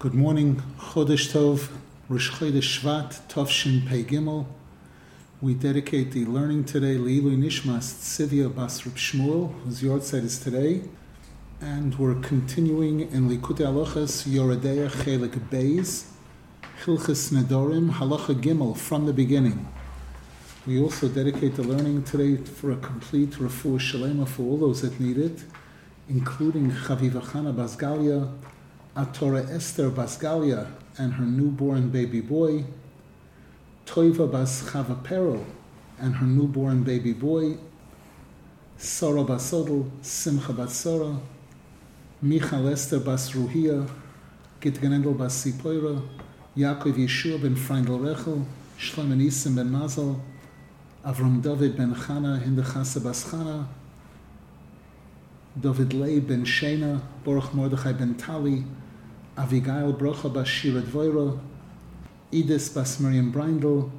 Good morning, Chodesh Tov, Rosh Chodesh Shvat, Tovshin Pei Gimel. We dedicate the learning today, Leilu Nishmas Tzivia Bas Reb Shmuel, whose yahrzeit is today. And we're continuing in Likutei Halachas Yoredeya Chelik Beis, Hilchas Nedorim, Halacha Gimel, from the beginning. We also dedicate the learning today for a complete refuah shalema for all those that need it, including Chaviva Chana Basgalia, Atora Esther Basgalia and her newborn baby boy, Toiva Bas Chava Peril and her newborn baby boy, Sora Basodel, Simcha Bas Sora, Michal Esther Bas Ruhia, Gitganendel Bas Sipoira, Yaakov Yeshua ben Freindel Rechel, Shlomo Nisim ben Mazel, Avram David ben Chana, Hindechasa Bas Chana, David Leib ben Shena, Baruch Mordechai ben Tali, Avigail Brocha bas Shira Dvoira, Edis bas Miriam Brindel,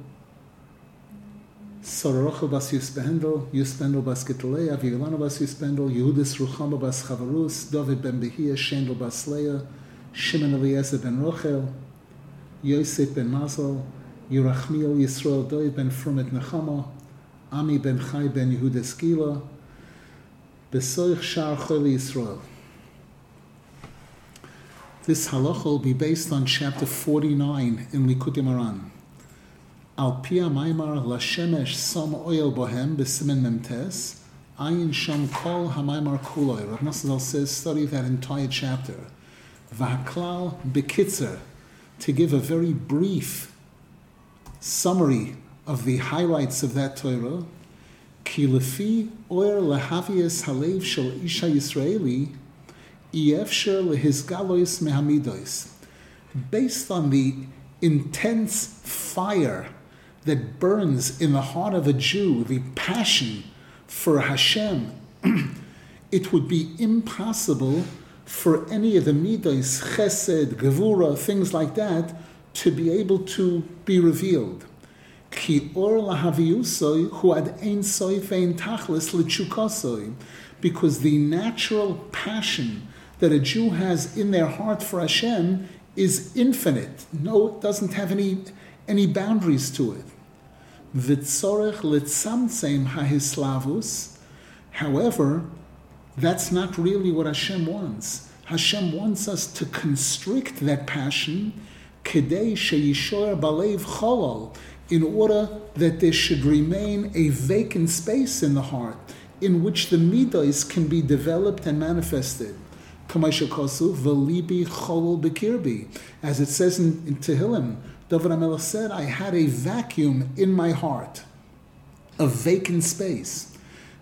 Sororocha bas Yuspendel, Yuspendel bas Gitalei, Avigalana bas Yuspendel, Yehudis Ruchama bas Chavarus, David ben Behia, Shendel bas Leah, Shimon Eliezer ben Rochel, Yosef ben Mazel, Yerachmiel Yisrael Doi ben Frumet Nechama, Ami ben Chai ben Yehuda Skila, Besoich Shar Chol Yisrael. This halacha will be based on chapter 49 in Likutei Moharan. Al pia maimar lashemesh som oil bohem b'simen memtes, ayin sham kol hamaimar kuloi. Rav Nosson says, study that entire chapter. V'haklal bekitzer, to give a very brief summary of the highlights of that Torah, ki lefi oir lehavias halev shel isha Yisraeli, Based on the intense fire that burns in the heart of a Jew, the passion for Hashem, it would be impossible for any of the midas, chesed, gevura, things like that, to be able to be revealed. Because the natural passion that a Jew has in their heart for Hashem is infinite. No, it doesn't have any, any boundaries to it. Vitzorech litzamtzem hahislavus. However, that's not really what Hashem wants. Hashem wants us to constrict that passion, kedei sheyishor balev cholol, in order that there should remain a vacant space in the heart in which the midas can be developed and manifested. As it says in, in Tehillim, David HaMelech said, I had a vacuum in my heart, a vacant space.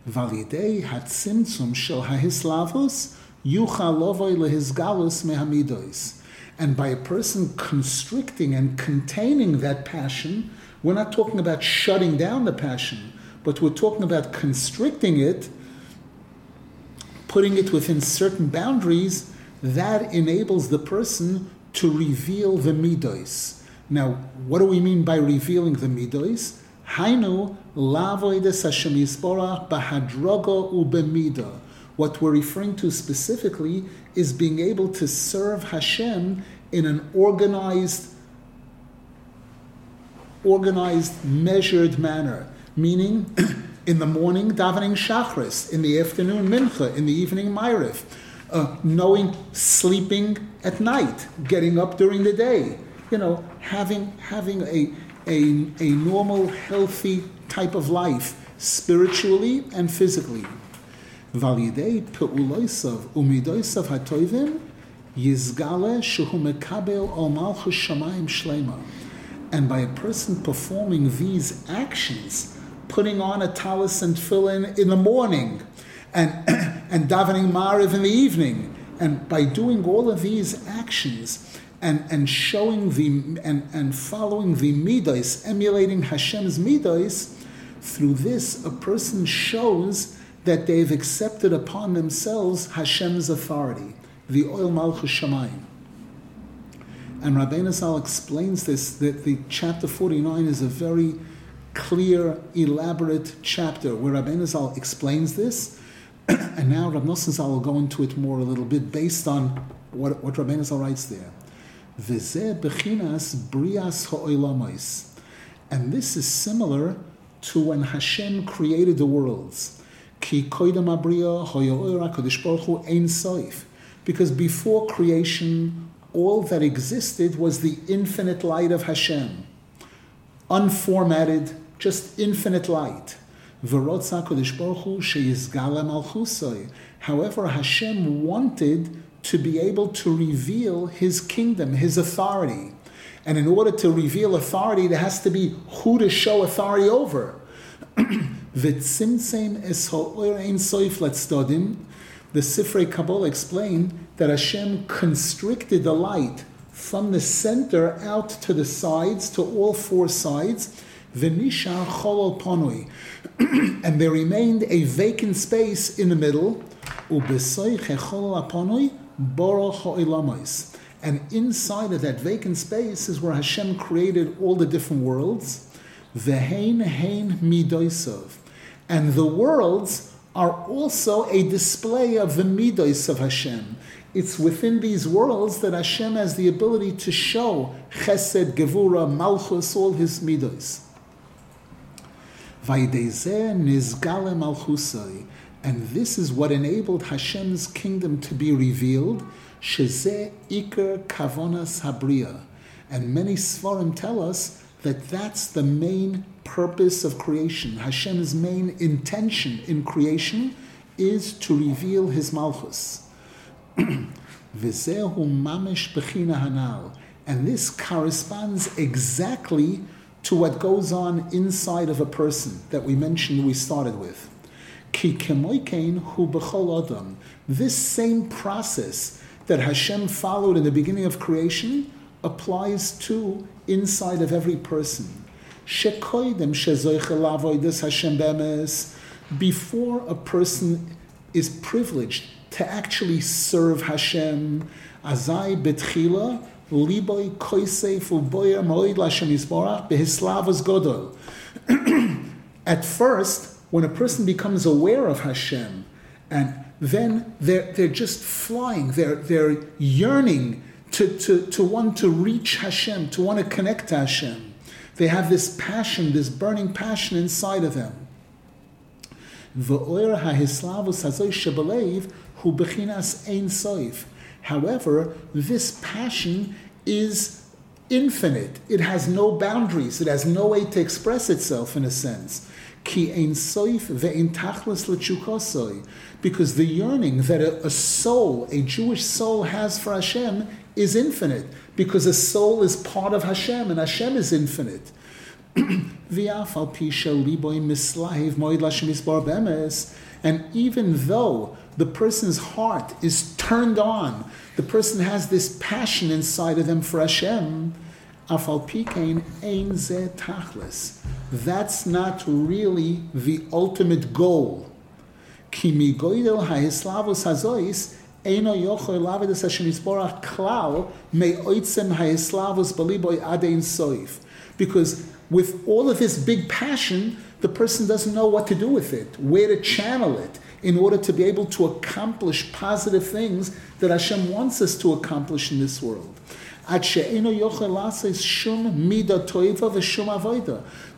Validei Hatzimtzum Shel Hahislavus Yucha Lovoi Lehisgalus Mehamidois. And by a person constricting and containing that passion, we're not talking about shutting down the passion, but we're talking about constricting it putting it within certain boundaries, that enables the person to reveal the midos. Now, what do we mean by revealing the midos? Hainu lavoides Hashem ubemida. What we're referring to specifically is being able to serve Hashem in an organized, organized, measured manner. Meaning, in the morning davening shachris, in the afternoon mincha, in the evening ma'ariv, uh, knowing sleeping at night, getting up during the day, you know, having having a a, a normal, healthy type of life, spiritually and physically. Yizgale. And by a person performing these actions, putting on a talis and tefillin in the morning, and and davening mariv in the evening, and by doing all of these actions, and and showing the and and following the midas, emulating Hashem's midas, through this a person shows that they've accepted upon themselves Hashem's authority, the oil malchus shamayim. And Rabbeinu Zal explains this that the chapter forty nine is a very clear, elaborate chapter where Rabbeinu Zal explains this, and now Rav Nosson will go into it more a little bit based on what, what Rabbeinu Zal writes there. Bechinas. And this is similar to when Hashem created the worlds. Ki koidam baruch hu ein soif. Because before creation, all that existed was the infinite light of Hashem. Unformatted, just infinite light. However, Hashem wanted to be able to reveal His kingdom, His authority. And in order to reveal authority, there has to be who to show authority over. The Sifrei Kabbalah explained that Hashem constricted the light from the center out to the sides, to all four sides, Venisha cholol ponui. and there remained a vacant space in the middle. And inside of that vacant space is where Hashem created all the different worlds. Vehein hein midoisov. And the worlds are also a display of the midos of Hashem. It's within these worlds that Hashem has the ability to show chesed, gevura, malchus, all his And this is what enabled Hashem's kingdom to be revealed. Shezeh Iker Kavonas Habriya. And many Svarim tell us that that's the main purpose of creation. Hashem's main intention in creation is to reveal His Malchus. Mamish bechina hanal. And this corresponds exactly to what goes on inside of a person that we mentioned we started with. Ki hu adam. This same process that Hashem followed in the beginning of creation applies to inside of every person. Before a person is privileged to actually serve Hashem, azai betchila liboy koisef uboyer moed lashem yisborach behislavas godol. At first, when a person becomes aware of Hashem, and then they're, they're just flying, they're, they're yearning to, to, to want to reach Hashem, to want to connect to Hashem. They have this passion, this burning passion inside of them. However, this passion is infinite. It has no boundaries. It has no way to express itself in a sense. Ki ein soif tachlis Because the yearning that a, a soul, a Jewish soul has for Hashem is infinite. Because a soul is part of Hashem and Hashem is infinite. And even though the person's heart is turned on, the person has this passion inside of them for Hashem, that's not really the ultimate goal. Eino yochoi Hashem Yisborach klal ha'islavus adein soif. Because with all of this big passion, the person doesn't know what to do with it, where to channel it, in order to be able to accomplish positive things that Hashem wants us to accomplish in this world.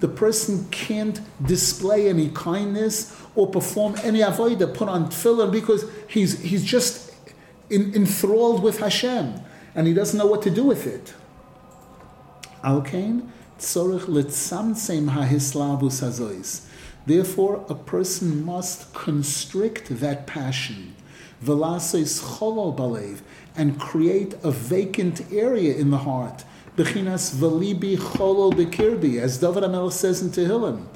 The person can't display any kindness or perform any avodah, put on tefillin, because he's, he's just in, enthralled with Hashem and he doesn't know what to do with it. Alkain tzorich hazois. Therefore, a person must constrict that passion, cholol balev, and create a vacant area in the heart. Bechinas velibi cholol bekirbi, as David HaMelech says in Tehillim.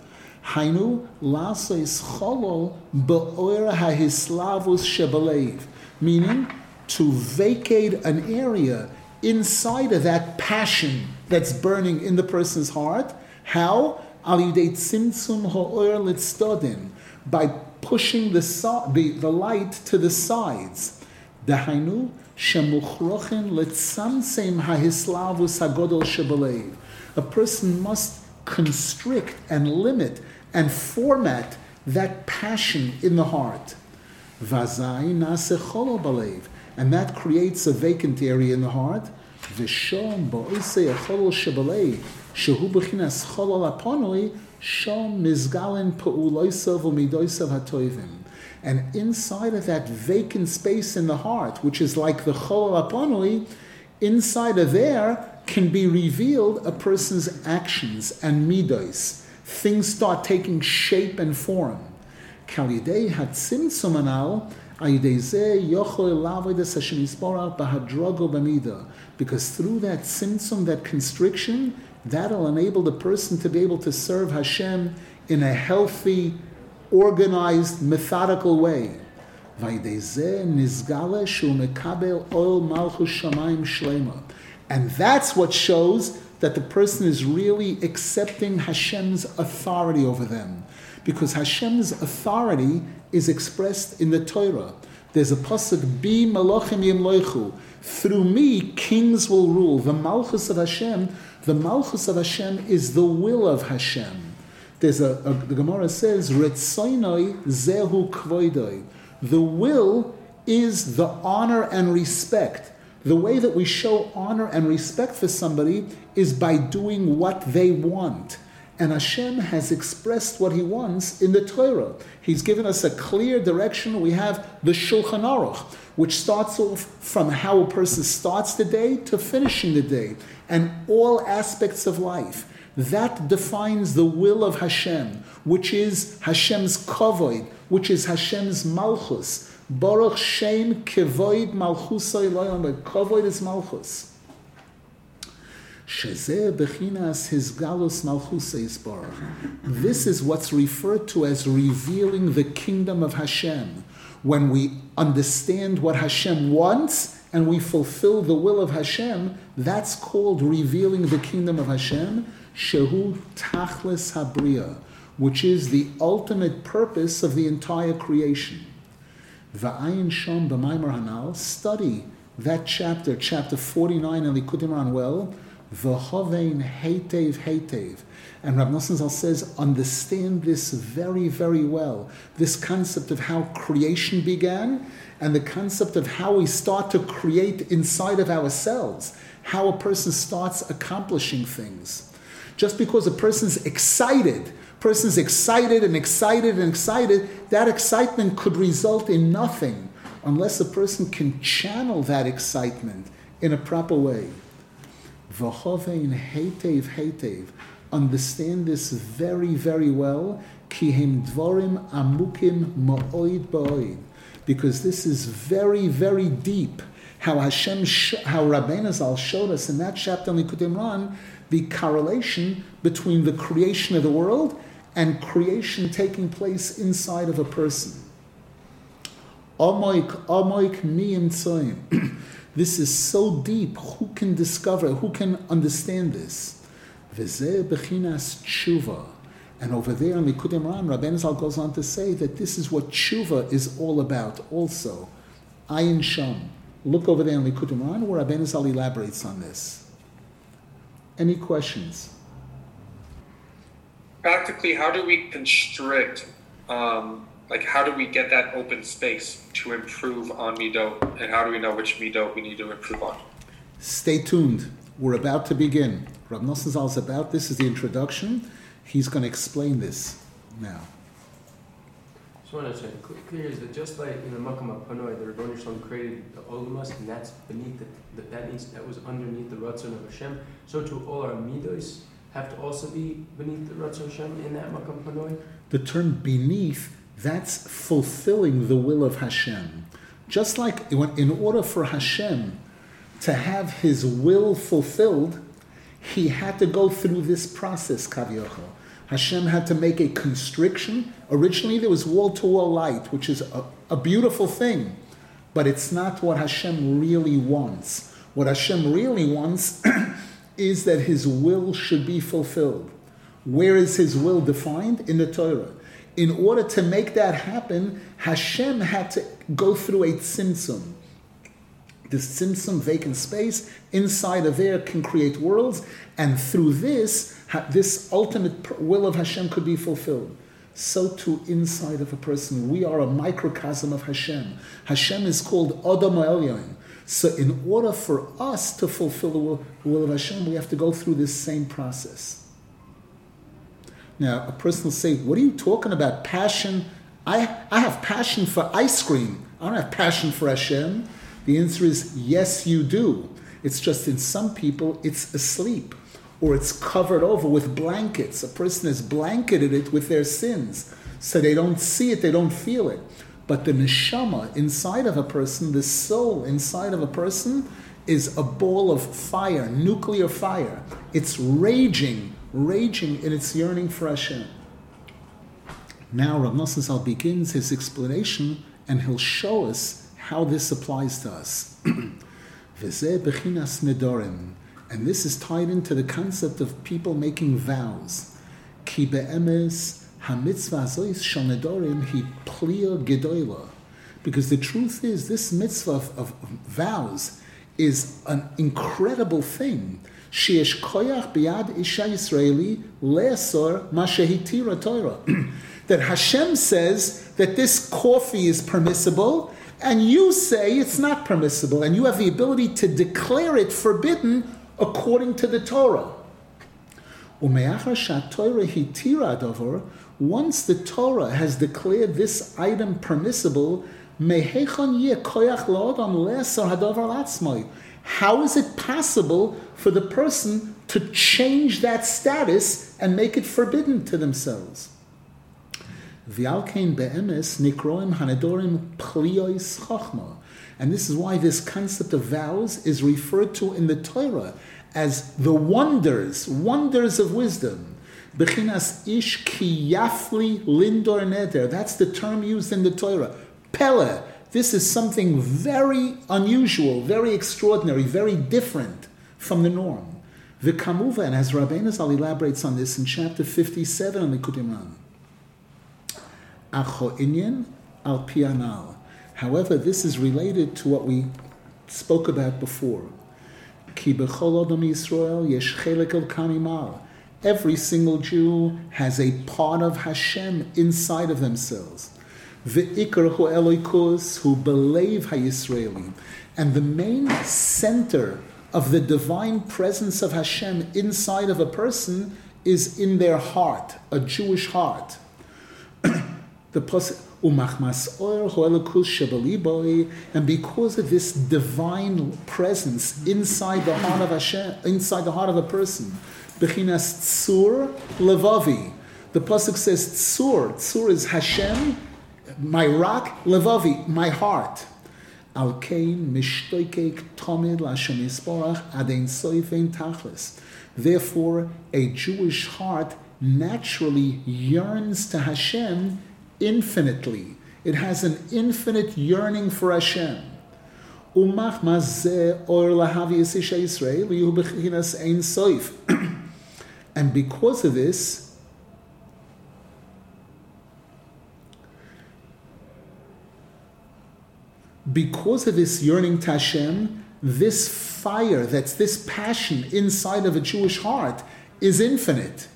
Hainu lasois cholol be'oir hahislavus shebalev, meaning to vacate an area inside of that passion that's burning in the person's heart. How? al yidei tzimtzum ha'or litzdodim, by pushing the, so- the, the light to the sides. Dehainu shemuchrochen litzamsem ha'hislavus ha'godol shebelev. A person must constrict and limit and format that passion in the heart. Vazai nasecholo. And that creates a vacant area in the heart. Vishom ba'isei acholo shebelev and inside of that vacant space in the heart, which is like the cholol inside of there can be revealed a person's actions and midos. Things start taking shape and form. Kalidei because through that tzimtzum, that constriction, that'll enable the person to be able to serve Hashem in a healthy, organized, methodical way. And that's what shows that the person is really accepting Hashem's authority over them. Because Hashem's authority is expressed in the Torah. There's a pasuk, Bi malachim yimloichu. Through me, kings will rule. The malchus of Hashem, the malchus of Hashem is the will of Hashem. There's a, a the Gemara says, Retzainoi zehu kvoidoi. The will is the honor and respect. The way that we show honor and respect for somebody is by doing what they want. And Hashem has expressed what He wants in the Torah. He's given us a clear direction. We have the Shulchan Aruch, which starts off from how a person starts the day to finishing the day, and all aspects of life. That defines the will of Hashem, which is Hashem's kavod, which is Hashem's malchus. Baruch Shem kevoid but kavod is malchus. Shezeh bechinas hisgalos malchus Baruch. This is what's referred to as revealing the kingdom of Hashem. When we understand what Hashem wants and we fulfill the will of Hashem, that's called revealing the kingdom of Hashem, Shehu Tachlis Habriya, which is the ultimate purpose of the entire creation. Va'ayin Shom B'Maimar Hanal, study that chapter, chapter 49 in Likutei Moharan well, V'hovein heitev heitev. And Rav Nosson Zal says, understand this very, very well. This concept of how creation began and the concept of how we start to create inside of ourselves, how a person starts accomplishing things. Just because a person's excited, person's excited and excited and excited, that excitement could result in nothing unless a person can channel that excitement in a proper way. V'chovein heitev heitev. Understand this very, very well. Dvorim amukim ma'oid ba'oid. Because this is very, very deep. How Hashem, how Rabbeinu Zal showed us in that chapter in Likutei Moharan, the correlation between the creation of the world and creation taking place inside of a person. Miyim tzoyim. This is so deep. Who can discover? Who can understand this? Bechinas tshuva. And over there in Likutei Moharan, Rabbeinu Zal goes on to say that this is what tshuva is all about also. Ayin Sham. Look over there in Likutei Moharan where Rabbeinu Zal elaborates on this. Any questions? Practically, how do we constrict um, like how do we get that open space to improve on midot and how do we know which midot we need to improve on stay tuned we're about to begin Rav Nosson Zal is about this is the introduction he's going to explain this now just want to say clear is that just like in the Makam Panoi, the Rebbeinu Shalom created the Olamas, and that's beneath the, that means that was underneath the Ratzon of Hashem. So to all our midos have to also be beneath the Ratzon Hashem in that Makam Panoi. The term beneath that's fulfilling the will of Hashem. Just like in order for Hashem to have his will fulfilled, he had to go through this process, Kavyochel. Hashem had to make a constriction. Originally, there was wall to wall light, which is a, a beautiful thing, but it's not what Hashem really wants. What Hashem really wants is that his will should be fulfilled. Where is his will defined? In the Torah in order to make that happen, Hashem had to go through a tzimtzum. This tzimtzum, vacant space, inside of air can create worlds, and through this, this ultimate will of Hashem could be fulfilled. So too inside of a person, we are a microcosm of Hashem. Hashem is called Adam Elyon. So, in order for us to fulfill the will, will of Hashem, we have to go through this same process. Now, a person will say, What are you talking about? Passion? I, I have passion for ice cream. I don't have passion for Hashem. The answer is yes, you do. It's just in some people, it's asleep or it's covered over with blankets. A person has blanketed it with their sins. So they don't see it, they don't feel it. But the neshama inside of a person, the soul inside of a person, is a ball of fire, nuclear fire. It's raging, raging in its yearning for Hashem. Now Rav Nosson begins his explanation and he'll show us how this applies to us. And this is tied into the concept of people making vows. Ki be'emes ha-mitzvah shal plia gedoyla. Because the truth is, this mitzvah of, vows is an incredible thing. Sheesh koyach biyad isha Yisraeli le'asor ma shehitira Torah. that Hashem says that this coffee is permissible, and you say it's not permissible, and you have the ability to declare it forbidden according to the Torah. Once the Torah has declared this item permissible, how is it possible for the person to change that status and make it forbidden to themselves? And this is why this concept of vows is referred to in the Torah as the wonders, wonders of wisdom. Bechinas ish ki yafli lindor neder. That's the term used in the Torah. Pele. This is something very unusual, very extraordinary, very different from the norm. The kamuva, and as Rabbeinu Zal elaborates on this in chapter 57 of Likutei Moharan. Al pianal. However, this is related to what we spoke about before. Ki adam Yisrael yesh chelik el kanimal. Every single Jew has a part of Hashem inside of themselves. Ve'ikar hu eloikus who believe HaYisraelim. And the main center of the divine presence of Hashem inside of a person is in their heart, a Jewish heart the pasuk and because of this divine presence inside the heart of Hashem, inside the heart of a person, bechinas tzur levavi. The pasuk says tzur. Tzur is Hashem, my rock, levavi, my heart. Al kein mishtoikek tomid lashem yisborach adein soifein tachlis. Therefore, a Jewish heart naturally yearns to Hashem infinitely. It has an infinite yearning for Hashem. And because of this, because of this yearning to Hashem, this fire, that's this passion inside of a Jewish heart, is infinite.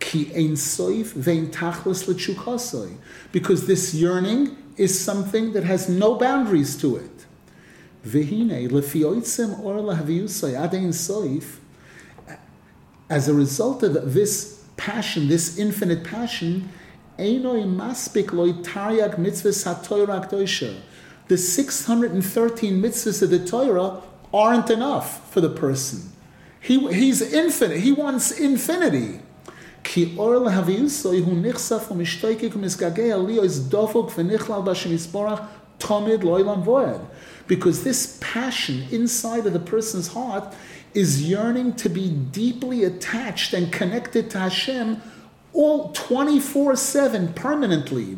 Ki ein soif vein tachlis. Because this yearning is something that has no boundaries to it. Vehine lefioitzim or adein soif. As a result of this passion, this infinite passion, maspik loy mitzvahs hatoyrak doisha. The 613 mitzvahs of the Torah aren't enough for the person. He, he's infinite. He wants infinity. כי אור להביוסוי הוא נחשף ומשתוקק ומסגגע ליאוס דופוק ונכלל בשם יסבורך תמיד לא ילם void. Because this passion inside of the person's heart is yearning to be deeply attached and connected to Hashem all 24 7 permanently.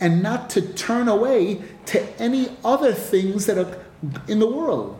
And not to turn away to any other things that are in the world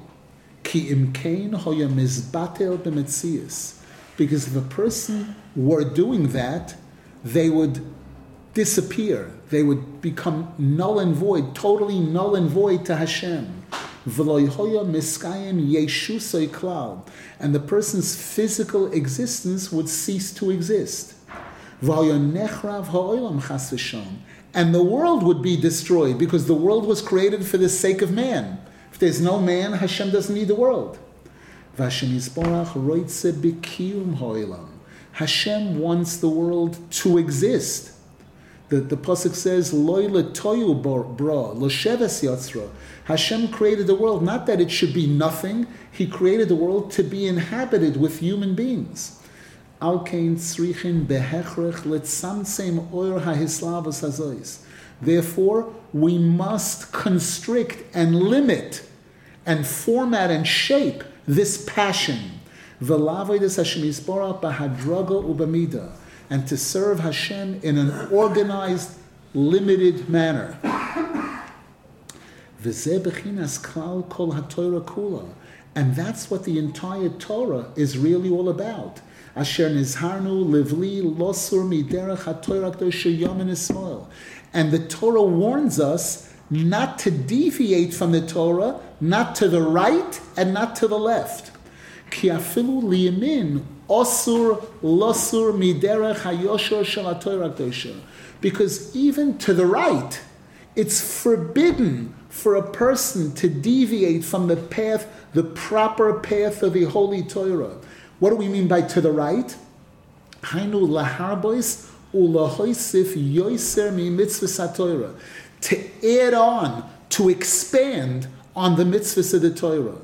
Ki hoya mizbatel. Because if a person were doing that, they would disappear. They would become null and void, totally null and void to Hashem. And the person's physical existence would cease to exist. And the world would be destroyed because the world was created for the sake of man. There's no man, Hashem doesn't need the world. Hashem wants the world to exist. The, the Pasuk says, Loile toyu bra, losheves yatzra. Hashem created the world, not that it should be nothing, He created the world to be inhabited with human beings. Therefore, we must constrict and limit and format and shape this passion. And to serve Hashem in an organized, limited manner. And that's what the entire Torah is really all about. And the Torah warns us not to deviate from the Torah, not to the right and not to the left. Liyamin Osur losur Because even to the right, it's forbidden for a person to deviate from the path, the proper path of the Holy Torah. What do we mean by to the right? Hainu mi mitzvah. To add on, to expand on the mitzvahs of the Torah.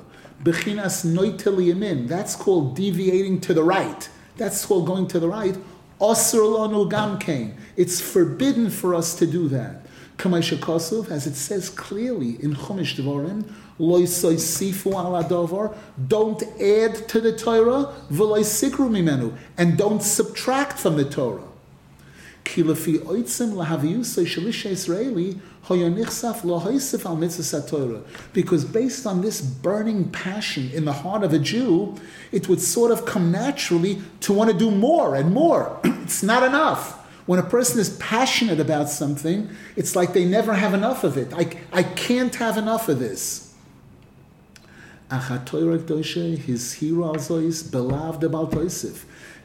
Bechinas yamin. That's called deviating to the right. That's called going to the right. Osir lanu gamkein. It's forbidden for us to do that. Kamaisha Kosov, as it says clearly in Chumash Devarim, sifu al don't add to the Torah, v'loy sikru mimenu, and don't subtract from the Torah. Oitzim shalisha Israeli, because based on this burning passion in the heart of a Jew, it would sort of come naturally to want to do more and more. it's not enough. When a person is passionate about something, it's like they never have enough of it. I, I can't have enough of this.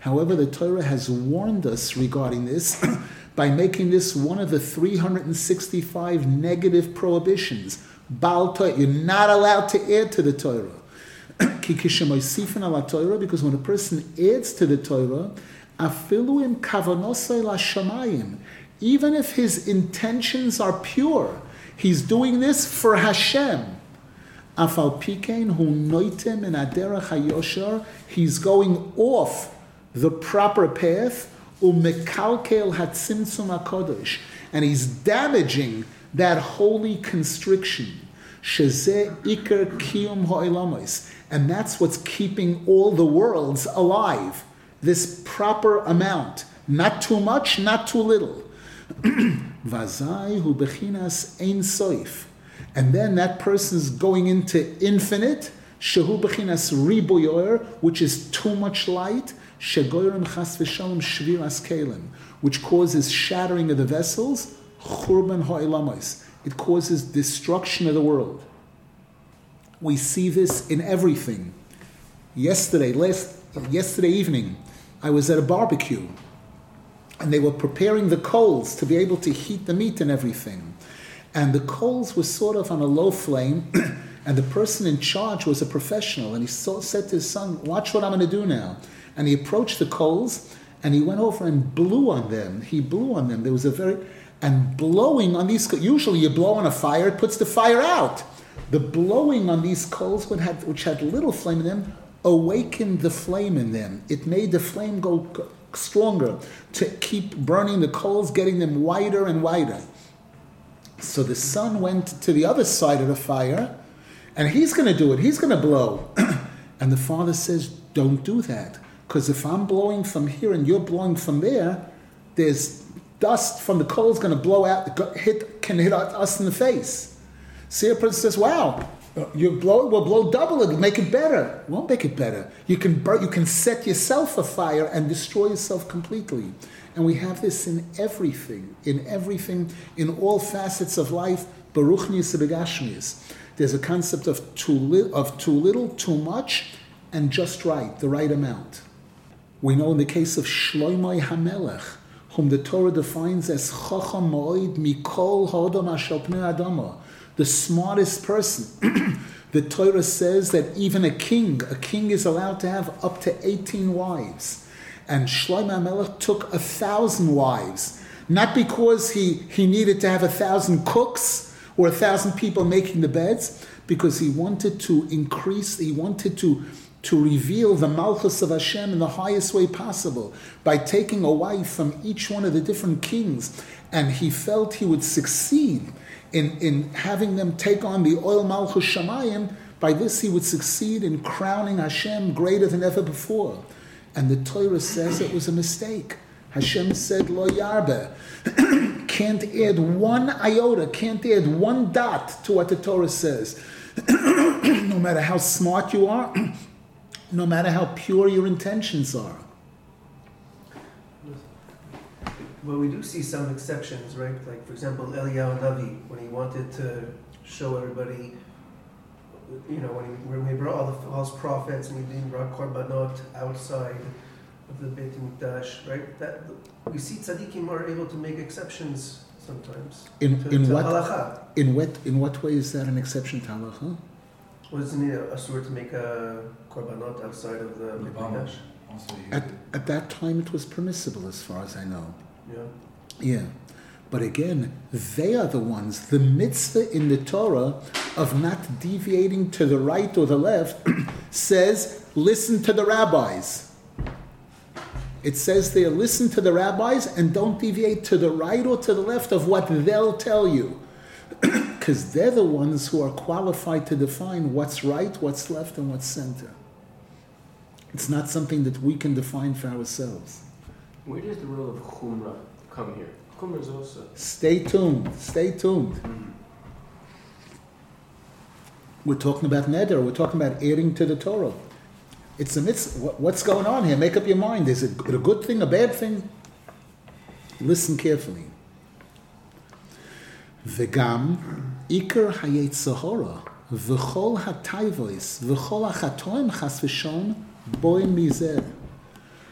However, the Torah has warned us regarding this by making this one of the 365 negative prohibitions. Baal Torah, you're not allowed to add to the Torah. because when a person adds to the Torah, even if his intentions are pure, he's doing this for Hashem. Afal pikein hu noitem in aderach hayoshar, he's going off the proper path umekalkel hatzimtzum hakodesh, and he's damaging that holy constriction. Shezeh iker kiyum ha'ilamos, and that's what's keeping all the worlds alive. This proper amount, not too much, not too little. Vazai hu bechinas ein soif, and then that person's going into infinite. Shehu bechinas which is too much light shegoyrim chas v'shalom shvir askelim, which causes shattering of the vessels, churban ha'ilamos. It causes destruction of the world. We see this in everything. Yesterday, last yesterday evening, I was at a barbecue, and they were preparing the coals to be able to heat the meat and everything. And the coals were sort of on a low flame, and the person in charge was a professional, and he said to his son, "Watch what I'm going to do now." And he approached the coals and he went over and blew on them. He blew on them. There was a very and blowing on these. Usually, you blow on a fire; it puts the fire out. The blowing on these coals, which had, which had little flame in them, awakened the flame in them. It made the flame go stronger to keep burning the coals, getting them wider and wider. So the son went to the other side of the fire, and he's going to do it. He's going to blow. and the father says, "Don't do that." Because if I'm blowing from here and you're blowing from there, there's dust from the is going to blow out, hit, can hit us in the face. See, a person says, wow, You blow, we'll blow double. It'll make it better. It won't make it better. You can burn, you can set yourself afire and destroy yourself completely. And we have this in everything, in everything, in all facets of life. Baruch Nisabegashmias. There's a concept of too, li- of too little, too much, and just right, the right amount. We know in the case of Shloimei Hamelech, whom the Torah defines as Chacham Moed Mikol Hodom Ashal Pnei Adama, the smartest person. the Torah says that even a king, a king is allowed to have up to 18 wives. And Shloimei Hamelech took a thousand wives, not because he, he needed to have a thousand cooks or a thousand people making the beds, because he wanted to increase, he wanted to to reveal the Malchus of Hashem in the highest way possible by taking a wife from each one of the different kings. And he felt he would succeed in, in having them take on the oil Malchus Shamayim. By this, he would succeed in crowning Hashem greater than ever before. And the Torah says it was a mistake. Hashem said, Lo Yarbe. can't add one iota, can't add one dot to what the Torah says. no matter how smart you are, no matter how pure your intentions are. Well, we do see some exceptions, right? Like, for example, Eliyahu Navi, when he wanted to show everybody, you know, when he, when he brought all the false prophets and he didn't brought korbanot outside of the Beit Mikdash, right? That we see tzaddikim are able to make exceptions sometimes. In, to, in to what halacha. in what in what way is that an exception to halacha? Wasn't it a sort to make a korbanot outside of the Beit Korbanot. Mikdash? At at that time, it was permissible, as far as I know. Yeah. Yeah. But again, they are the ones, the mitzvah in the Torah of not deviating to the right or the left says, listen to the rabbis. It says there, listen to the rabbis and don't deviate to the right or to the left of what they'll tell you. Because they're the ones who are qualified to define what's right, what's left, and what's center. It's not something that we can define for ourselves. Where does the role of chumrah come here? Chumrah is also. Stay tuned. Stay tuned. Mm-hmm. We're talking about neder. We're talking about adding to the Torah. It's a mitzvah. What's going on here? Make up your mind. Is it a good thing, a bad thing? Listen carefully. Iker Hayet Sahara, V'chol HaTaivois, V'chol HaChatoim Chas V'shon, Boy Mizer.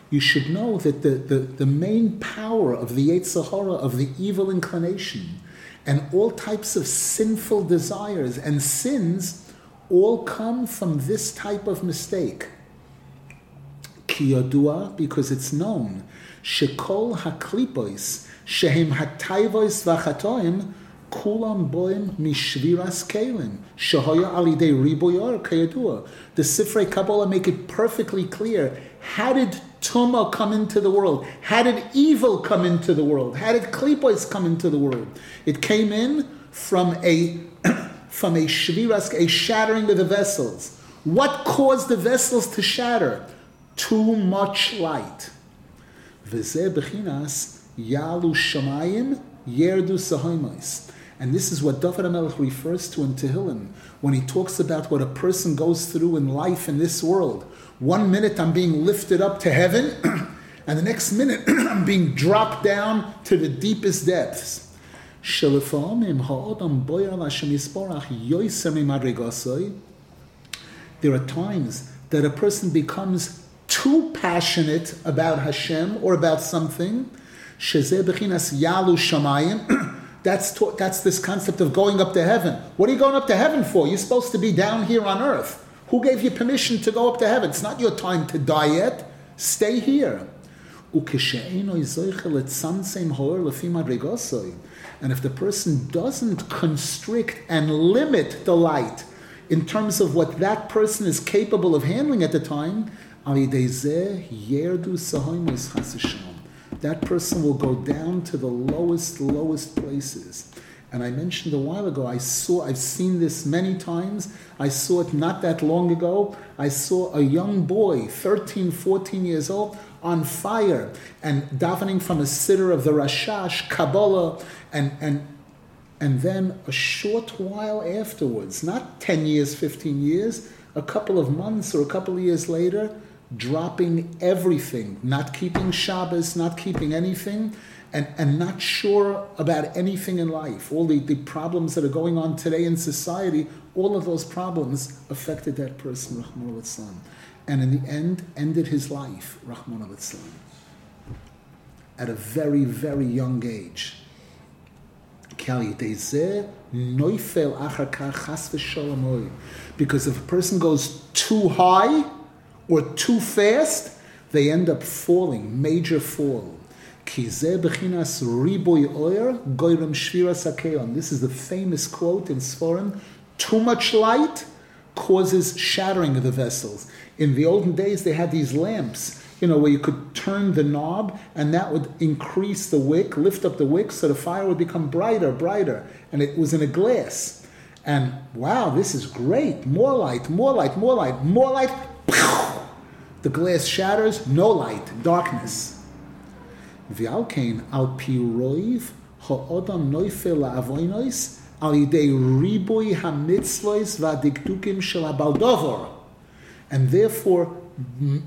You should know that the, the, the main power of the Yetzer Hara, of the evil inclination, and all types of sinful desires and sins all come from this type of mistake. Kiyodua, because it's known, shekol haklipois, shehem hataivois vachatoim, kulam boim mishviras kelim, shehoya alidei riboyor kayadua. The Sifrei Kabbalah make it perfectly clear. How did Tuma come into the world? How did evil come into the world? How did klipois come into the world? It came in from a from a shviras, a shattering of the vessels. What caused the vessels to shatter? Too much light. V'zeh bechinas yalu shamayim yerdu sahoimos. And this is what David HaMelech refers to in Tehillim when he talks about what a person goes through in life in this world. One minute I'm being lifted up to heaven, and the next minute I'm being dropped down to the deepest depths. There are times that a person becomes too passionate about Hashem or about something. That's, to, that's this concept of going up to heaven. What are you going up to heaven for? You're supposed to be down here on earth. Who gave you permission to go up to heaven? It's not your time to die yet. Stay here. And if the person doesn't constrict and limit the light in terms of what that person is capable of handling at the time, that person will go down to the lowest, lowest places. And I mentioned a while ago, I saw, I've seen this many times. I saw it not that long ago. I saw a young boy, 13, 14 years old, on fire and davening from a siddur of the Rashash, Kabbalah, and, and And then a short while afterwards, not 10 years, 15 years, a couple of months or a couple of years later, dropping everything, not keeping Shabbos, not keeping anything, and, and not sure about anything in life. All the, the problems that are going on today in society, all of those problems affected that person, Rahman al And in the end, ended his life, Rahman al at a very, very young age. Because if a person goes too high or too fast, they end up falling, major fall. This is the famous quote in Sforim too much light causes shattering of the vessels. In the olden days, they had these lamps, you know, where you could turn the knob and that would increase the wick, lift up the wick so the fire would become brighter, brighter. And it was in a glass. And wow, this is great. More light, more light, more light, more light. The glass shatters, no light, darkness. And therefore,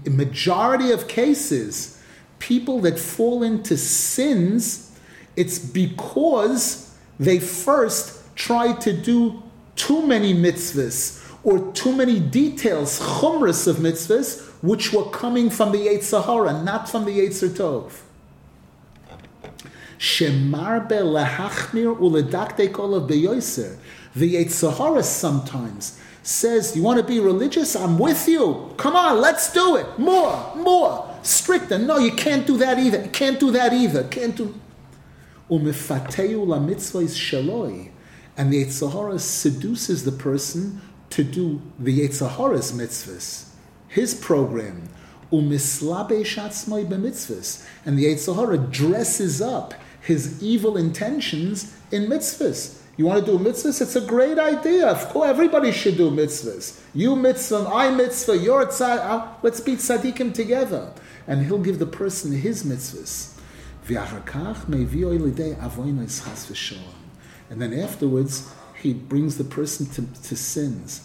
majority of cases, people that fall into sins, it's because they first try to do too many mitzvahs or too many details, chumras of mitzvahs, which were coming from the Yetzer Hara, not from the Yetzer Tov. Shemarbe lehachmir uledakte kolav beyoser. The Yetzer Hara sometimes says, "You want to be religious? I'm with you. Come on, let's do it. More, more, stricter. No, you can't do that either. Can't do that either. Can't do." Umifateu la is shaloi, and the Yetzer Hara seduces the person to do the Yetzer Hara's mitzvahs, his program. Umislabe shatzmoi b'mitzvahs, and the Yetzer Hara dresses up his evil intentions in mitzvahs. You want to do mitzvahs? It's a great idea. Of course, everybody should do mitzvahs. You mitzvah, I mitzvah, you're tzad. Uh, let's be tzaddikim together. And he'll give the person his mitzvahs. And then afterwards, he brings the person to, to sins.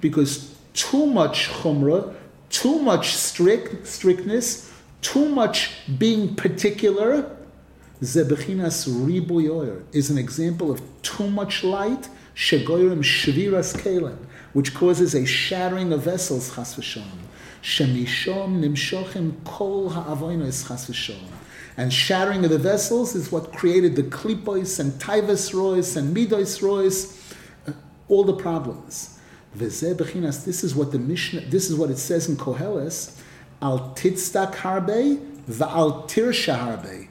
Because too much chumrah, too much strict, strictness, too much being particular, zebechinas ribuyoyer, is an example of too much light, shegoyrim shviras kelen, which causes a shattering of vessels, chas v'shalom. Shemishom nimshochim kol ha'avoinos chas v'shalom. And shattering of the vessels is what created the klipos and taivas rois and midos rois, uh, all the problems. This is what the Mishnah, this is what it says in Koheles, al titzdak harbe va'al tirsha harbe.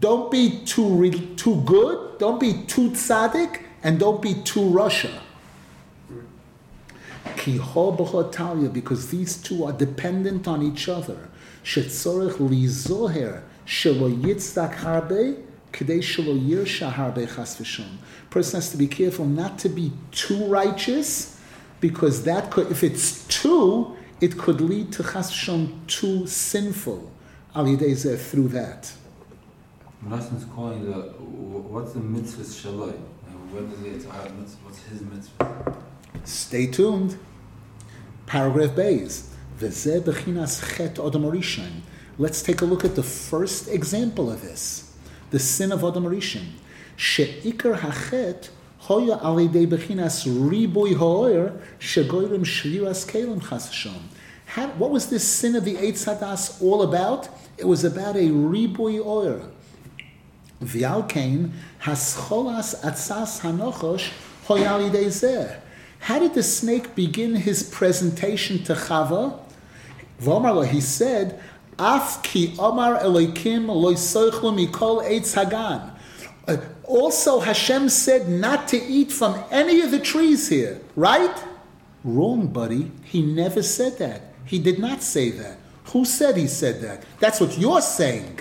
Don't be too re- too good. Don't be too tzaddik, and don't be too rasha. Because these two are dependent on each other. Shetzorech lizoher shelo yitzdak harbe k'dei shelo yirsha harbe chas v'shon. Person has to be careful not to be too righteous, because that could, if it's too, it could lead to chashon too sinful al through that. Rashi is calling the what's the mitzvah shaloi? When does it have mitzvah? What's his mitzvah? Stay tuned. Paragraph Bays. chet Let's take a look at the first example of this, the sin of Adam Rishon. She'ikar hachet hoya alidei bechinas riboy ho'er shegoyrim shviras kelim chasashon. What was this sin of the Eitz Hadas all about? It was about a riboy oir. V'alkein hascholas atzas hanochosh hoyalidei How did the snake begin his presentation to Chava? V'omarlo, he said, Af ki omar Elokim loisoichlu mikol eitz hagan. Uh, also, Hashem said not to eat from any of the trees here, right? Wrong, buddy. He never said that. He did not say that. Who said he said that? That's what you're saying.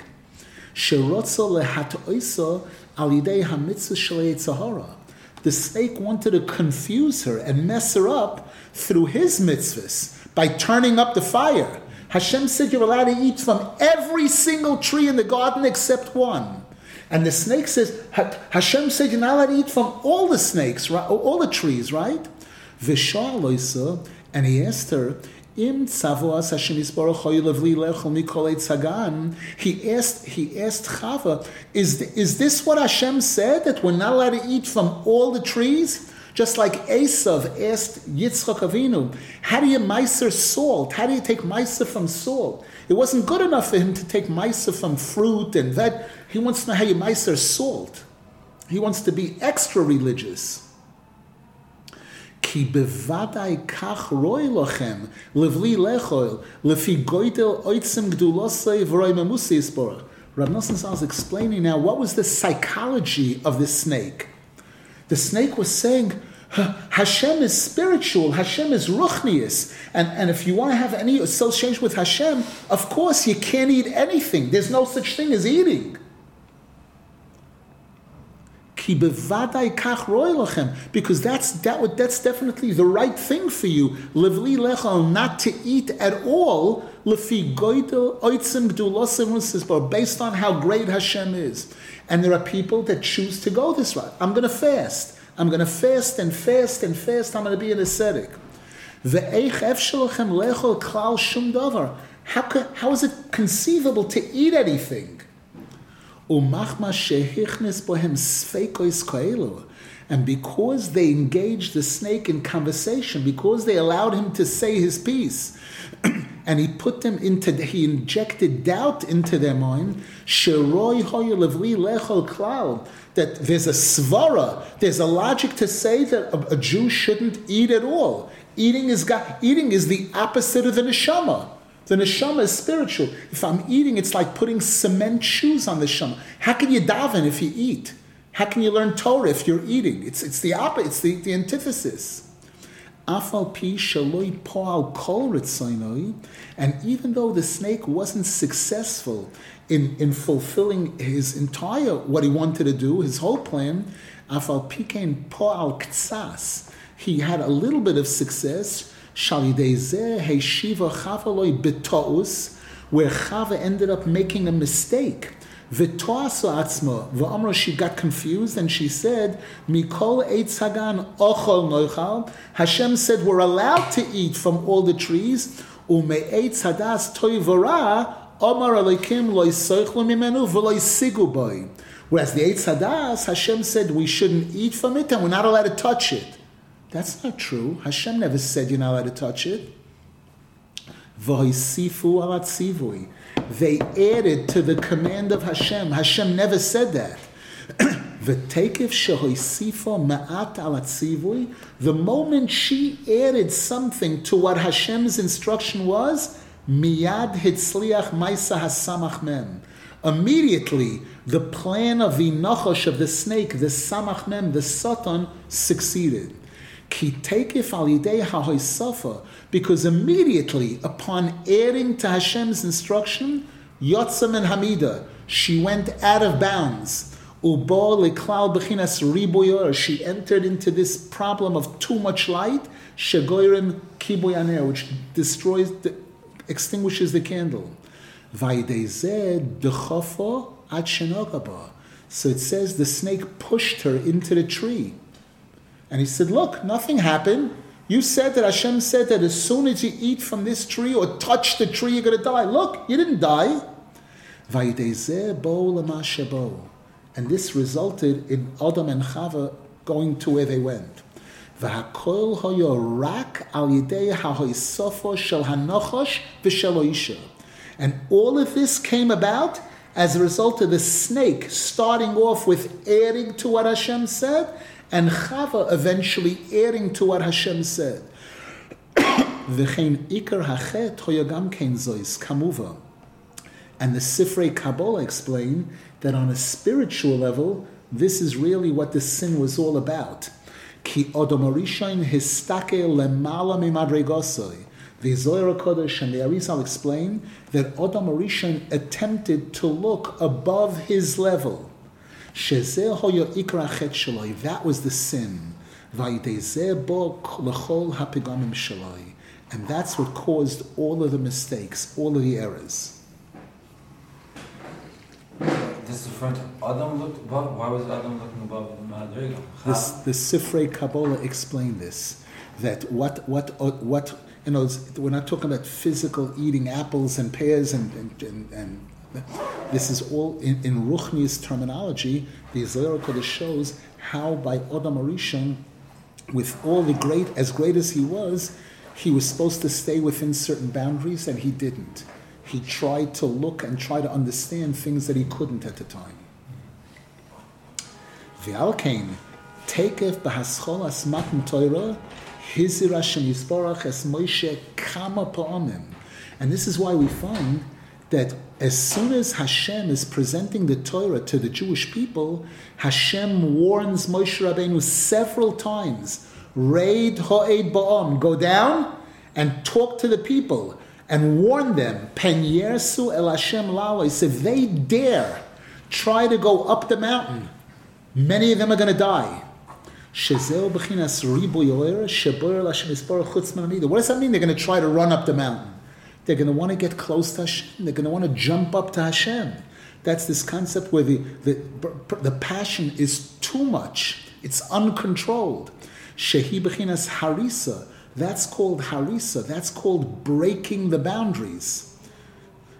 The snake wanted to confuse her and mess her up through his mitzvahs by turning up the fire. Hashem said you're allowed to eat from every single tree in the garden except one. And the snake says, Ha- Hashem said you're not allowed to eat from all the snakes, right? all the trees, right? Vishal loisa, and he asked her, Im Hashem lechol. He asked, he asked Chava, is, is this what Hashem said, that we're not allowed to eat from all the trees? Just like Esav asked Yitzchak Avinu, how do you miser salt? How do you take miser from salt? It wasn't good enough for him to take miser from fruit and that. He wants to know how you miser salt. He wants to be extra religious. Because Rav Nosson Zal is explaining now what was the psychology of this snake. The snake was saying, Hashem is spiritual, Hashem is ruchnius. And, and if you want to have any association with Hashem, of course you can't eat anything. There's no such thing as eating. Because that's that that's definitely the right thing for you. Not to eat at all. Based on how great Hashem is. And there are people that choose to go this route. I'm going to fast. I'm going to fast and fast and fast. I'm going to be an ascetic. How, how is it conceivable to eat anything? And because they engaged the snake in conversation, because they allowed him to say his piece, and he put them into, he injected doubt into their mind, sheroi that there's a svara, there's a logic to say that a, a Jew shouldn't eat at all. Eating is, ga- eating is the opposite of the neshama. The neshama is spiritual. If I'm eating, it's like putting cement shoes on the neshama. How can you daven if you eat? How can you learn Torah if you're eating? It's, it's the opposite, it's the, the antithesis. And even though the snake wasn't successful in, in fulfilling his entire what he wanted to do, his whole plan, afal pi kain poal ktsas, he had a little bit of success. Shalidezeh heshiva chavaloi betous, where Chava ended up making a mistake. V'toaso atzma, v'amra, she got confused and she said, Mikol eitz hagan ochol noichal. Hashem said we're allowed to eat from all the trees. Ume hadas toy v'ra, omar alekim loy soichlu mimenu v'loy. Whereas the eitz hadas, Hashem said we shouldn't eat from it and we're not allowed to touch it. That's not true. Hashem never said you're not allowed to touch it. V'hoisifu alat sivui. They added to the command of Hashem. Hashem never said that. The moment she added something to what Hashem's instruction was, miyad. Immediately, the plan of the nachosh of the snake, the samach mem, the satan, succeeded. Ki al yidei hahoisafa, because immediately upon adding to Hashem's instruction, Yotzam and Hamida, she went out of bounds. Ubo leklal bechinas riboyor, she entered into this problem of too much light, shegoyrim kiboyaner, which destroys, the, extinguishes the candle. Vaidezeh dechofo at. So it says the snake pushed her into the tree. And he said, Look, nothing happened. You said that Hashem said that as soon as you eat from this tree or touch the tree, you're going to die. Look, you didn't die. And this resulted in Adam and Chava going to where they went. And all of this came about as a result of the snake starting off with adding to what Hashem said and Chava eventually adding to what Hashem said. And the Sifrei Kabbalah explain that on a spiritual level, this is really what the sin was all about. Ki. The Zohar Kodesh and the Arizal explain that Odom Arishan attempted to look above his level. That was the sin. And that's what caused all of the mistakes, all of the errors. this is to Adam looked above. Why was Adam looking above the Madrigal? This, the Sifrei Kabbalah explained this. That what what uh, what you know, we're not talking about physical eating apples and pears and and, and, and this is all in, in Ruchnius terminology. The Zohar Kodesh shows how by Adam Arishon, with all the great as great as he was, he was supposed to stay within certain boundaries and he didn't. He tried to look and try to understand things that he couldn't at the time. V'alkein, takef b'hascholas matan Torah, hizir Hashem Yisborach es Moshe kama pa'amim. And this is why we find that as soon as Hashem is presenting the Torah to the Jewish people, Hashem warns Moshe Rabbeinu several times, Raid ha'ed ba'am, go down and talk to the people and warn them, Pen yersu el Hashem lawis, if they dare try to go up the mountain, many of them are going to die. What does that mean? They're going to try to run up the mountain. They're going to want to get close to Hashem. They're going to want to jump up to Hashem. That's this concept where the, the, the passion is too much. It's uncontrolled. Shehi b'chinas harisa. That's called harisa. That's called breaking the boundaries.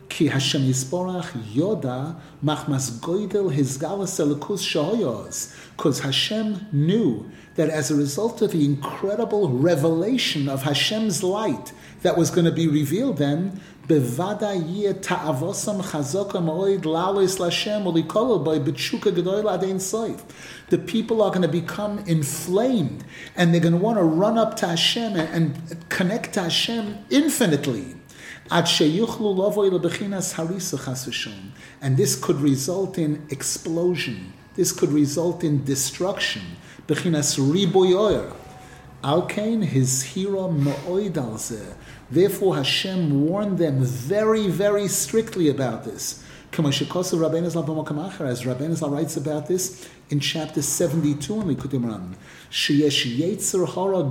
Ki Hashem Yisborach Yoda Machmas Goidel Hizgalas Elikus Shahoyos. Because Hashem knew that as a result of the incredible revelation of Hashem's light that was going to be revealed then, Bevada Yeh Ta'avosam Chazoka Moed Lalis Lashem Olikolo by Betshuka Gedoyla Adein Soif. The people are going to become inflamed and they're going to want to run up to Hashem and connect to Hashem infinitely. And this could result in explosion. This could result in destruction. Therefore Hashem warned them very, very strictly about this. As Rabbeinu Zal writes about this in chapter 72 in Likutei Moharan. Sheyesh yetzer hara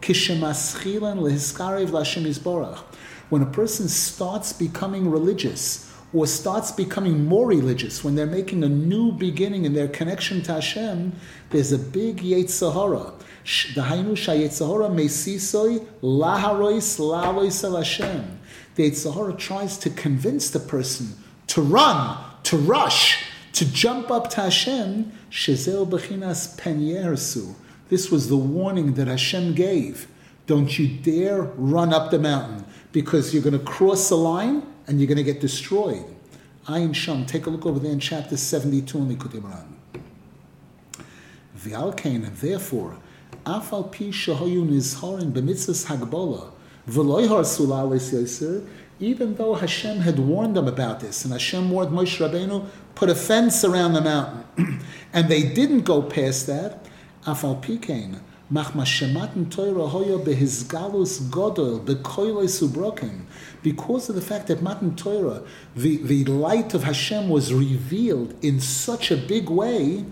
kishemaschilan lehiskarev yisborach when a person starts becoming religious or starts becoming more religious, when they're making a new beginning in their connection to Hashem, there's a big Yetzer Hara. Dahainu shayetzahara mesisoi laharois lalois el Hashem. The Yetzer Hara tries to convince the person to run, to rush, to jump up to Hashem. Shezel bechinas penyersu. This was the warning that Hashem gave. Don't you dare run up the mountain because you're going to cross the line and you're going to get destroyed. Ayin Sham, take a look over there in chapter 72 in Likutei Moharan. V'alkein, and therefore, afal pi shahoyu nizharin b'mitzvahs hagbola, v'loy harsu la'alis yoser, even though Hashem had warned them about this, and Hashem warned Moshe Rabbeinu, put a fence around the mountain, and they didn't go past that, afal pikein, Because of the fact that Matan Torah, the, the light of Hashem was revealed in such a big way,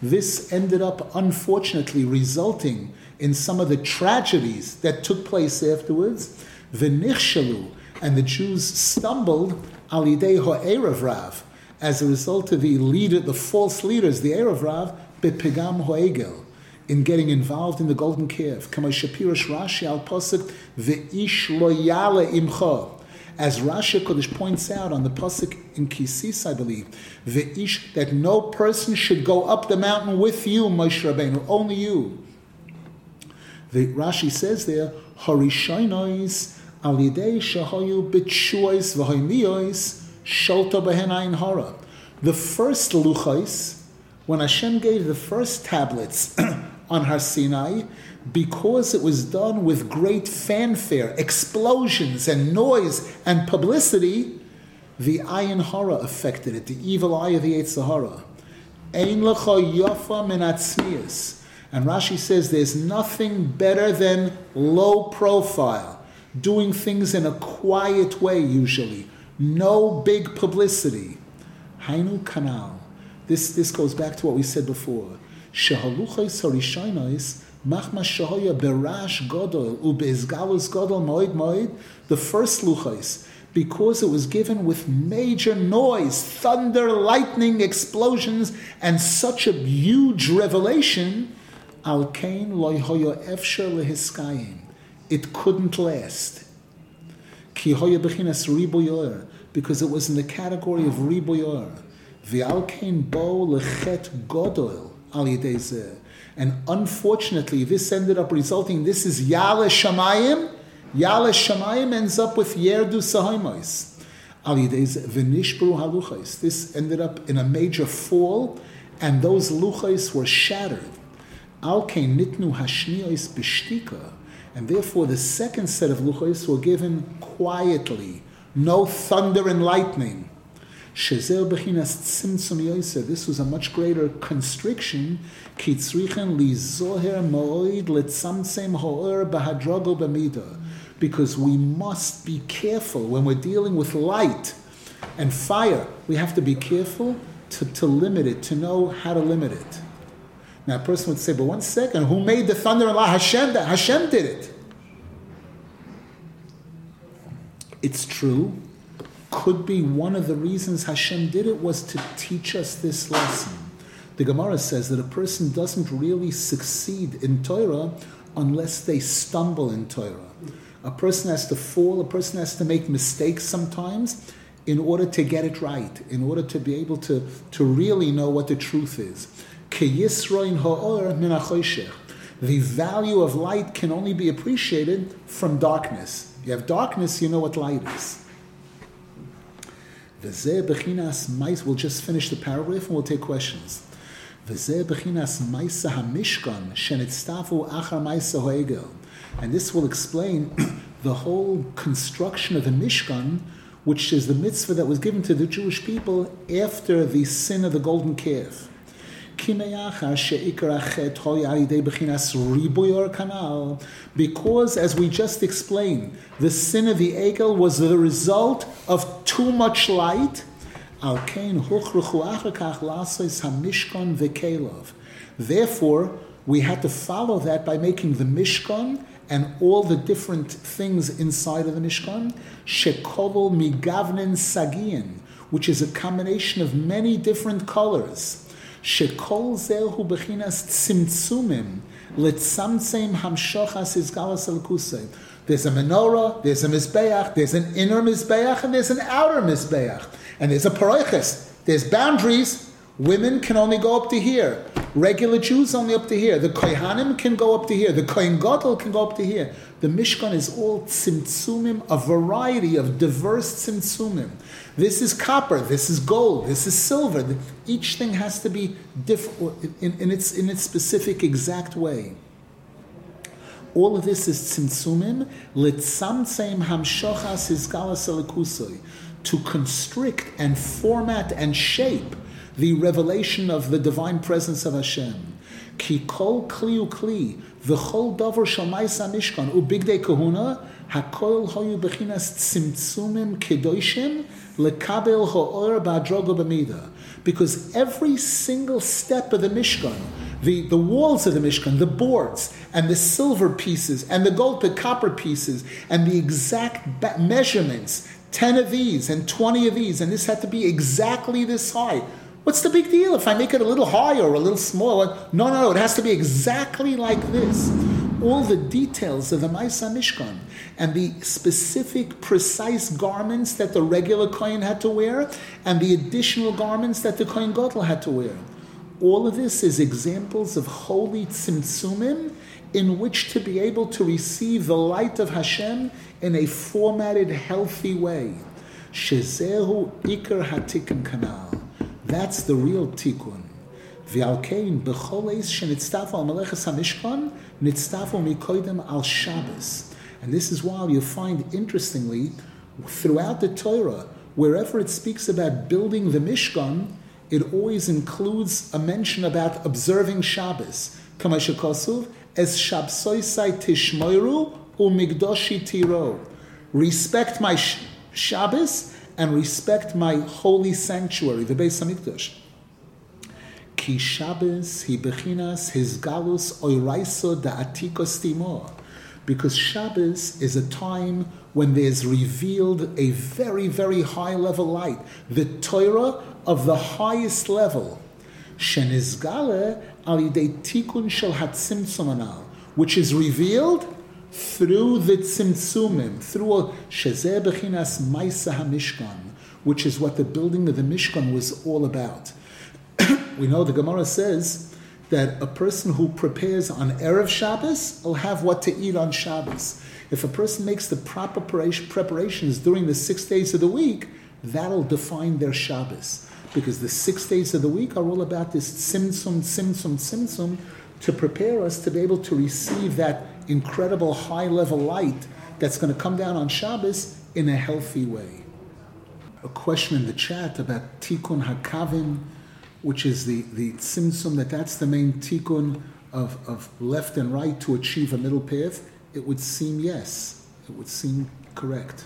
this ended up unfortunately resulting in some of the tragedies that took place afterwards. V'nichshalu, and the Jews stumbled al yidei ha'erev rav, as a result of the leader, the false leaders, the Erev Rav, bepigam hoegel, in getting involved in the golden calf. Kama Shapirish Rashi al Pasuk ve'ish lo yale imcha. As Rashi Kodesh points out on the Pasuk in Ki Sisa, I believe, ve'ish, that no person should go up the mountain with you, Moshe Rabbeinu, only you. The Rashi says there, Harishainois al yidei shahayu b'tshuois v'hoimiois Sholta Behenayin Hara. The first Luchais, when Hashem gave the first tablets on Har Sinai, because it was done with great fanfare, explosions and noise and publicity, the Ayin Hara affected it, the evil eye of the Eitzahara. Ein lecha yafa min. And Rashi says there's nothing better than low profile, doing things in a quiet way usually no big publicity. Hainu kanal. This, this goes back to what we said before. Shehaluchais harishainais. The first luchais, because it was given with major noise, thunder, lightning, explosions, and such a huge revelation. It couldn't last. Because it was in the category of riboyor. V'al kain bo lechet godol al yedei And unfortunately, this ended up resulting. This is Yale Shamayim Yale Shamayim ends up with Yerdu Sahaimais. Vinishbru Haluchais. This ended up in a major fall, and those luchais were shattered. Alke nitnu hashnios bishtika. And therefore, the second set of luchais were given quietly, no thunder and lightning. Shezer bechinas tzimtzum yoiser. This was a much greater constriction. Kitzrichen li zoher moed letzamtzem ho'er bahadrogo b'midah because we must be careful when we're dealing with light and fire. We have to be careful to, to limit it, to know how to limit it. Now, a person would say, but one second, who made the thunder and light? Hashem, Hashem did it. It's true. Could be one of the reasons Hashem did it was to teach us this lesson. The Gemara says that a person doesn't really succeed in Torah unless they stumble in Torah. A person has to fall, a person has to make mistakes sometimes in order to get it right, in order to be able to, to really know what the truth is. The value of light can only be appreciated from darkness. You have darkness, you know what light is. We'll just finish the paragraph and we'll take questions. And this will explain the whole construction of the Mishkan, which is the mitzvah that was given to the Jewish people after the sin of the golden calf. Because, as we just explained, the sin of the Egel was the result of too much light. Therefore, we had to follow that by making the Mishkan and all the different things inside of the Mishkan, Shekolol Migavnin Sagian, which is a combination of many different colors. Shekol Zehu Bechinas Tzimtzumim, Litzamtzem Hamshochas Izgalas Elkusei. There's a menorah, there's a mizbeach, there's an inner mizbeach, and there's an outer mizbeach. And there's a paroiches. There's boundaries. Women can only go up to here. Regular Jews only up to here. The Kohanim can go up to here. The Kohen Gadol can go up to here. The Mishkan is all tzimtzumim, a variety of diverse tzimtzumim. This is copper. This is gold. This is silver. Each thing has to be different in, in, its in its specific exact way. All of this is tzimtzumim litzamtzeim hamshochas hizgalas to constrict and format and shape the revelation of the divine presence of Hashem. Ki kol kli ukli, v'chol davar shalmaisa mishkan, ubigdei kahuna, hakol hoyu bechinas tzimtzumim kedoshim, lekabel ho'or ba'adrogo b'mida. Because every single step of the Mishkan, the, the walls of the Mishkan, the boards, and the silver pieces, and the gold the copper pieces, and the exact ba- measurements 10 of these and 20 of these, and this had to be exactly this high. What's the big deal if I make it a little higher or a little smaller? No, no, no, it has to be exactly like this. All the details of the Maisa Mishkan and the specific, precise garments that the regular Kohen had to wear and the additional garments that the Kohen Gadol had to wear. All of this is examples of holy tzimtzumim in which to be able to receive the light of Hashem in a formatted, healthy way. Shezehu ikar hatikun kanal. That's the real tikkun. V'alkein b'chol eis shenitztafu al meleches hamishkan nitztafu mikoidim al Shabbos. And this is why you find, interestingly, throughout the Torah, wherever it speaks about building the Mishkan, it always includes a mention about observing Shabbos. Kamashakasuv, es shabsoisai tishmoiru umigdoshi tiro. Respect my Shabbos and respect my holy sanctuary, the Beis Hamikdash. Ki Shabbos hi bechinas his galus oiraiso da atikos timo. Because Shabbos is a time when there's revealed a very, very high level light, the Torah of the highest level. Shenizgale al tikun shel which is revealed through the tzimtzumim, through shezeh bechinas maisa hamishkan, which is what the building of the Mishkan was all about. we know the Gemara says that a person who prepares on Erev Shabbos will have what to eat on Shabbos. If a person makes the proper preparations during the six days of the week, that'll define their Shabbos. Because the six days of the week are all about this tzimtzum, tzimtzum, tzimtzum, to prepare us to be able to receive that incredible high level light that's going to come down on Shabbos in a healthy way. A question in the chat about tikkun hakavim, which is the, the tzimtzum, that that's the main tikkun of, of left and right to achieve a middle path. It would seem yes. It would seem correct.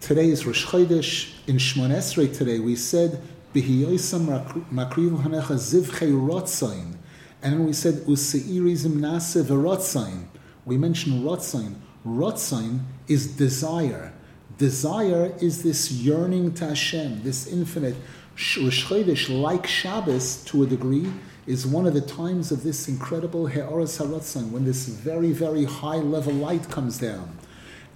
Today is Rosh Chodesh. In Shmon Esrei today we said, makriv. And then we said, Useirizim nase v'rotzain. We mentioned rotzain. Rotzain is desire. Desire is this yearning to Hashem, this infinite. Rosh Chodesh, like Shabbos to a degree, is one of the times of this incredible He'oras HaRatzon, when this very, very high level light comes down.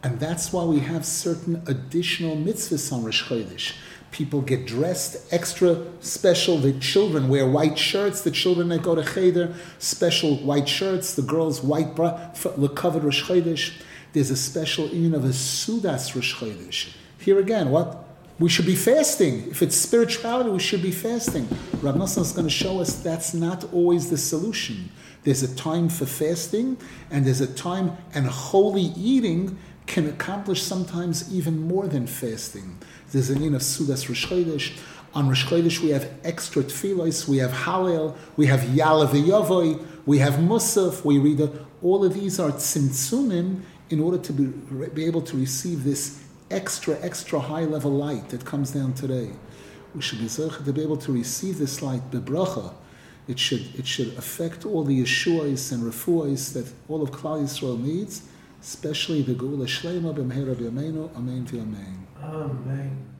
And that's why we have certain additional mitzvahs on Rosh Chodesh. People get dressed extra special. The children wear white shirts. The children that go to Cheder, special white shirts. The girls, white bra, covered Rosh Chodesh. There's a special union of a Sudas Rosh Chodesh. Here again, what? We should be fasting. If it's spirituality, we should be fasting. Rav Nosson is going to show us that's not always the solution. There's a time for fasting, and there's a time and holy eating can accomplish sometimes even more than fasting. There's a name of Sudas Rosh Chodesh. On Rosh Chodesh we have extra tefillos, we have Hallel, we have Yalav Yavoy, we have Musaf, we read. All of these are tzimtzumim in order to be, be able to receive this extra, extra high level light that comes down today. We should be to be able to receive this light, bebracha. It should, it should affect all the Yeshuas and Refuas that all of Klal Yisrael needs especially the Geula Shlema b'mhera b'yameinu, Amen v'yamein. Amen.